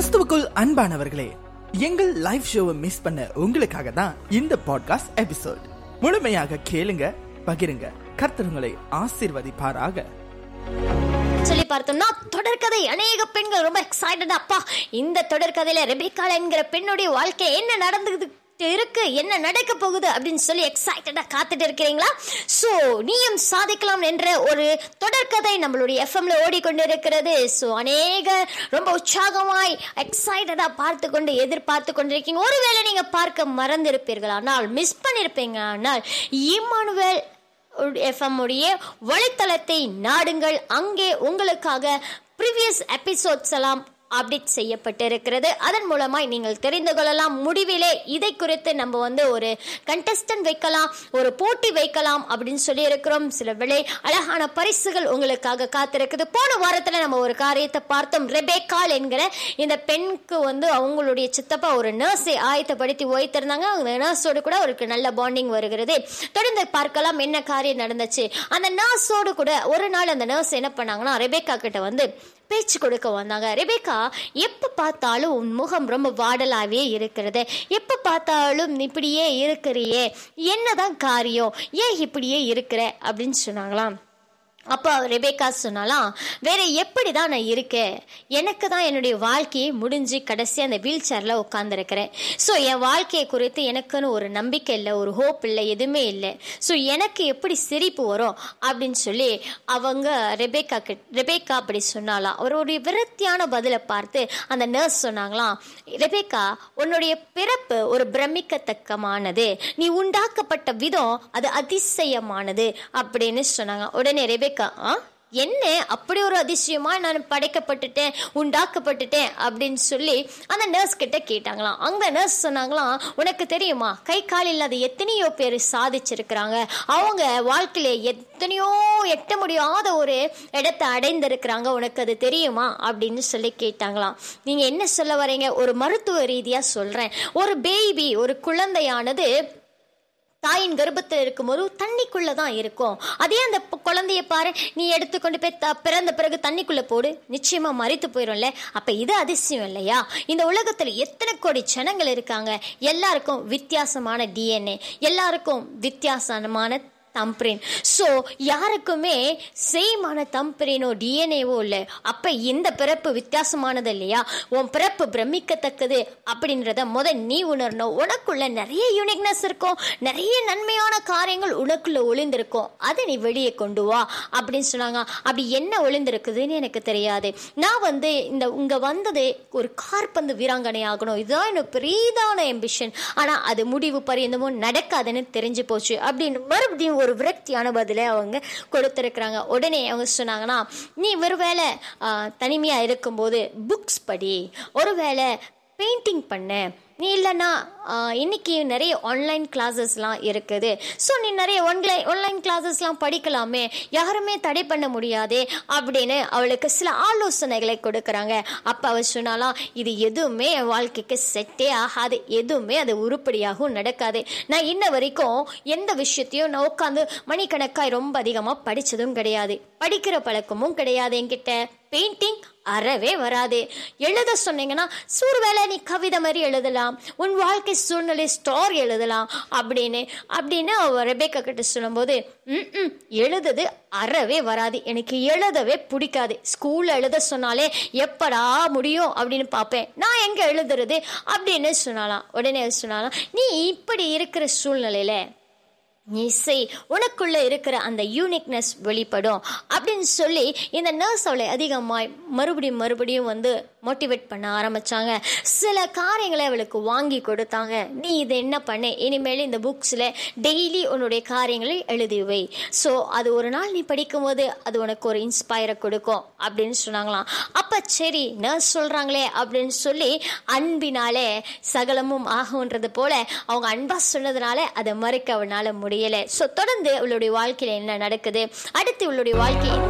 கிறிஸ்துவுக்குள் அன்பானவர்களே எங்கள் லைவ் ஷோவை மிஸ் பண்ண உங்களுக்காக தான் இந்த பாட்காஸ்ட் எபிசோட் முழுமையாக கேளுங்க பகிருங்க. கர்த்தருங்களை ஆசிர்வதிப்பாராக ஆசீர்வதிப்பாராக. சொல்லி பார்த்தோம்னா தொடர்கதை அநேக பெண்கள் ரொம்ப எக்ஸைட்டடா அப்பா இந்த தொடர்கதையில ரெபிகால் என்கிற பெண்ணுடைய வாழ்க்கை என்ன நடந்தது இருக்கு. என்ன நடக்க போகுது அப்படின்னு சொல்லி எக்ஸைட்டடா காத்துட்டு இருக்கிறீங்களா? சோ நீயும் சாதிக்கலாம் என்ற ஒரு தொடர்கதை நம்மளுடைய எஃப்எம்ல ஓடிக்கொண்டிருக்கிறது. சோ அநேக ரொம்ப உற்சாகமாய் எக்ஸைட்டடா பார்த்து கொண்டு எதிர்பார்த்து கொண்டிருக்கீங்க. ஒருவேளை நீங்க பார்க்க மறந்திருப்பீர்கள். ஆனால் மிஸ் பண்ணிருப்பீங்க. ஆனால் இமானுவேல் எஃப்எம் உடைய வலைத்தளத்தை நாடுங்கள். அங்கே உங்களுக்காக ப்ரீவியஸ் எபிசோட்ஸ் எல்லாம் அப்டேட் செய்யப்பட்டிருக்கிறது. அதன் மூலமாய் நீங்கள் தெரிந்து கொள்ளலாம். முடிவிலே இதை குறித்து நம்ம வந்து ஒரு கண்டஸ்டன்ட் வைக்கலாம் ஒரு போட்டி வைக்கலாம் அப்படின்னு சொல்லி இருக்கிறோம் சில விலை அழகான பரிசுகள் உங்களுக்காக காத்திருக்குது. போன வாரத்தில் நம்ம ஒரு காரியத்தை பார்த்தோம். ரெபேக்கால் என்கிற இந்த பெண்ணுக்கு வந்து அவங்களுடைய சித்தப்பா ஒரு நர்ஸை ஆயத்தப்படுத்தி ஓய்த்திருந்தாங்க அந்த நர்ஸோடு கூட அவருக்கு நல்ல பாண்டிங் வருகிறது. தொடர்ந்து பார்க்கலாம் என்ன காரியம் நடந்துச்சு. அந்த நர்ஸோடு கூட ஒரு நாள் அந்த நர்ஸ் என்ன பண்ணாங்கன்னா ரெபேக்கா கிட்ட வந்து பேச்சு கொடுக்க வந்தாங்க ரெபேக்கா எப்ப பார்த்தாலும் உன் முகம் ரொம்ப வாடலாவே இருக்கிறது. எப்ப பார்த்தாலும் இப்படியே இருக்கிறியே. என்னதான் காரியம்? ஏன் இப்படியே இருக்கிற? அப்படின்னு சொன்னாங்களாம். அப்போ ரெபேக்கா சொன்னாலாம் வேற எப்படி தான் நான் இருக்கேன் எனக்கு தான் என்னுடைய வாழ்க்கையை முடிஞ்சு கடைசி அந்த வீல் சேரில் உட்காந்துருக்கிறேன் ஸோ என் வாழ்க்கையை குறித்து எனக்குன்னு ஒரு நம்பிக்கை இல்லை ஒரு ஹோப் இல்லை எதுவுமே இல்லை. ஸோ எனக்கு எப்படி சிரிப்பு வரும்? அப்படின்னு சொல்லி அவங்க ரெபேக்கா கிட் ரெபேக்கா அப்படி சொன்னாலாம் அவருடைய விரக்தியான பதிலை பார்த்து அந்த நர்ஸ் சொன்னாங்களாம் ரெபேக்கா உன்னுடைய பிறப்பு ஒரு பிரமிக்கத்தக்கமானது. நீ உண்டாக்கப்பட்ட விதம் அது அதிசயமானது. அப்படின்னு சொன்னாங்க. உடனே ரெபேக்கா ஆ என்ன? அப்படி ஒரு அதிசயமா நான் படைக்கப்பட்டுட்டேன் உண்டாக்கப்பட்டுட்டேன் அப்படின்னு சொல்லி அந்த நர்ஸ் கிட்ட கேட்டாங்களாம். அந்த நர்ஸ் சொன்னாங்களாம் உனக்கு தெரியுமா? கை கால் இல்லாத எத்தனையோ பேர் சாதிச்சிருக்கிறாங்க. அவங்க வாழ்க்கையில எத்தனையோ எட்ட முடியாத ஒரு இடத்தை அடைந்திருக்கிறாங்க. உனக்கு அது தெரியுமா? அப்படின்னு சொல்லி கேட்டாங்களாம். நீங்க என்ன சொல்ல வரீங்க ஒரு மருத்துவ ரீதியா சொல்றேன். ஒரு பேபி ஒரு குழந்தையானது தாயின் கர்ப்பத்தில் இருக்கும்போது தண்ணிக்குள்ள தான் இருக்கும். அதே அந்த குழந்தைய பாரு நீ எடுத்துக்கொண்டு போய் த- பிறந்த பிறகு தண்ணிக்குள்ள போடு நிச்சயமா மறித்து போயிடும்ல அப்ப இது அதிசயம் இல்லையா? இந்த உலகத்துல எத்தனை கோடி ஜனங்கள் இருக்காங்க? எல்லாருக்கும் வித்தியாசமான டிஎன்ஏ எல்லாருக்கும் வித்தியாசமான தம்பிரின் ஸோ யாருக்குமே சேமான தம்பிரினோ டிஎன்ஏவோ இல்லை. அப்போ இந்த பிறப்பு வித்தியாசமானது இல்லையா? உன் பிறப்பு பிரமிக்கத்தக்கது அப்படின்றத முத நீ உணரணும். உனக்குள்ள நிறைய யூனிக்னஸ் இருக்கும். நிறைய நன்மையான காரியங்கள் உனக்குள்ள ஒளிந்திருக்கும். அதை நீ வெளியே கொண்டு வா அப்படின்னு சொன்னாங்க. அப்படி என்ன ஒளிந்திருக்குதுன்னு எனக்கு தெரியாது. நான் வந்து இந்த இங்கே வந்தது ஒரு கார்பந்து வீராங்கனை ஆகணும். இதுதான் எனக்கு பெரிதான எம்பிஷன் ஆனால் அது முடிவு பரியந்தமும் நடக்காதுன்னு தெரிஞ்சு போச்சு. அப்படின்னு மறுபடியும் ஒரு விரக்தியான பதிலை அவங்க கொடுத்துருக்குறாங்க. உடனே அவங்க சொன்னாங்கன்னா நீ ஒருவேளை தனிமையாக இருக்கும்போது புக்ஸ் படி ஒருவேளை பெயிண்டிங் பண்ண நீ இல்லைன்னா ஆஹ், இன்னைக்கு நிறைய ஆன்லைன் கிளாஸஸ்லாம் இருக்குது. ஸோ நீ நிறைய ஆன்லைன் ஆன்லைன் கிளாஸஸ்லாம் படிக்கலாமே. யாருமே தடை பண்ண முடியாதே அப்படின்னு அவளுக்கு சில ஆலோசனைகளை கொடுக்குறாங்க. அப்போ அவள் சொன்னாலாம் இது எதுவுமே என் வாழ்க்கைக்கு செட்டே ஆகாது. எதுவுமே அது உருப்படியாகவும் நடக்காது. நான் இன்ன வரைக்கும் எந்த விஷயத்தையும் நான் உட்காந்து மணிக்கணக்காய் ரொம்ப அதிகமாக படித்ததும் கிடையாது. படிக்கிற பழக்கமும் கிடையாது என்கிட்ட. பெயிண்டிங் அறவே வராது. எழுத சொன்னீங்கன்னா வேலை நீ கவிதை மாதிரி எழுதலாம். உன் வாழ்க்கை சூழ்நிலை ஸ்டோரி எழுதலாம். அப்படின்னு அப்படின்னு அவ ரெபேக்கா கிட்ட சொல்லும்போது ம் எழுதுது அறவே வராது. எனக்கு எழுதவே பிடிக்காது. ஸ்கூல்ல எழுத சொன்னாலே எப்படா முடியும் அப்படின்னு பார்ப்பேன். நான் எங்கே எழுதுறது? அப்படின்னு சொன்னாலாம். உடனே சொன்னாலாம் நீ இப்படி இருக்கிற சூழ்நிலையில நீ செய் உனக்குள்ள இருக்கிற அந்த யூனிக்னஸ் வெளிப்படும். அப்படின்னு சொல்லி இந்த நர்ஸ் அவளை அதிகமாய் மறுபடியும் மறுபடியும் வந்து மோட்டிவேட் பண்ண ஆரம்பித்தாங்க சில காரியங்களை அவளுக்கு வாங்கி கொடுத்தாங்க. நீ இதை என்ன பண்ணு? இனிமேல் இந்த புக்ஸில் டெய்லி உன்னுடைய காரியங்களை எழுதி வை. ஸோ அது ஒரு நாள் நீ படிக்கும்போது அது உனக்கு ஒரு இன்ஸ்பயரை கொடுக்கும் அப்படின்னு சொன்னாங்களாம். அப்போ சரி நர்ஸ் சொல்கிறாங்களே அப்படின்னு சொல்லி அன்பினாலே சகலமும் ஆகுன்றது போல அவங்க அன்பாக சொன்னதுனால அதை மறுக்க அவனால் முடியலை. ஸோ தொடர்ந்து அவளுடைய வாழ்க்கையில் என்ன நடக்குது? அடுத்து இவளுடைய வாழ்க்கை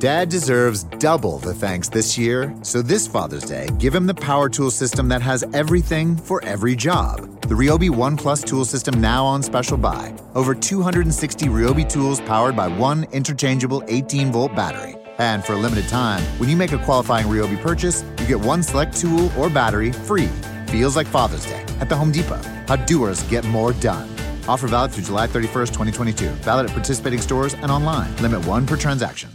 Dad deserves double the thanks this year, so this Father's Day, give him the power tool system that has everything for every job. The Ryobi One Plus tool system now on special buy. Over 260 Ryobi tools powered by one interchangeable 18 volt battery. And for a limited time, when you make a qualifying Ryobi purchase, you get one select tool or battery free. Feels like Father's Day at the Home Depot. How doers get more done. Offer valid through July 31st, 2022. Valid at participating stores and online. Limit one per transaction.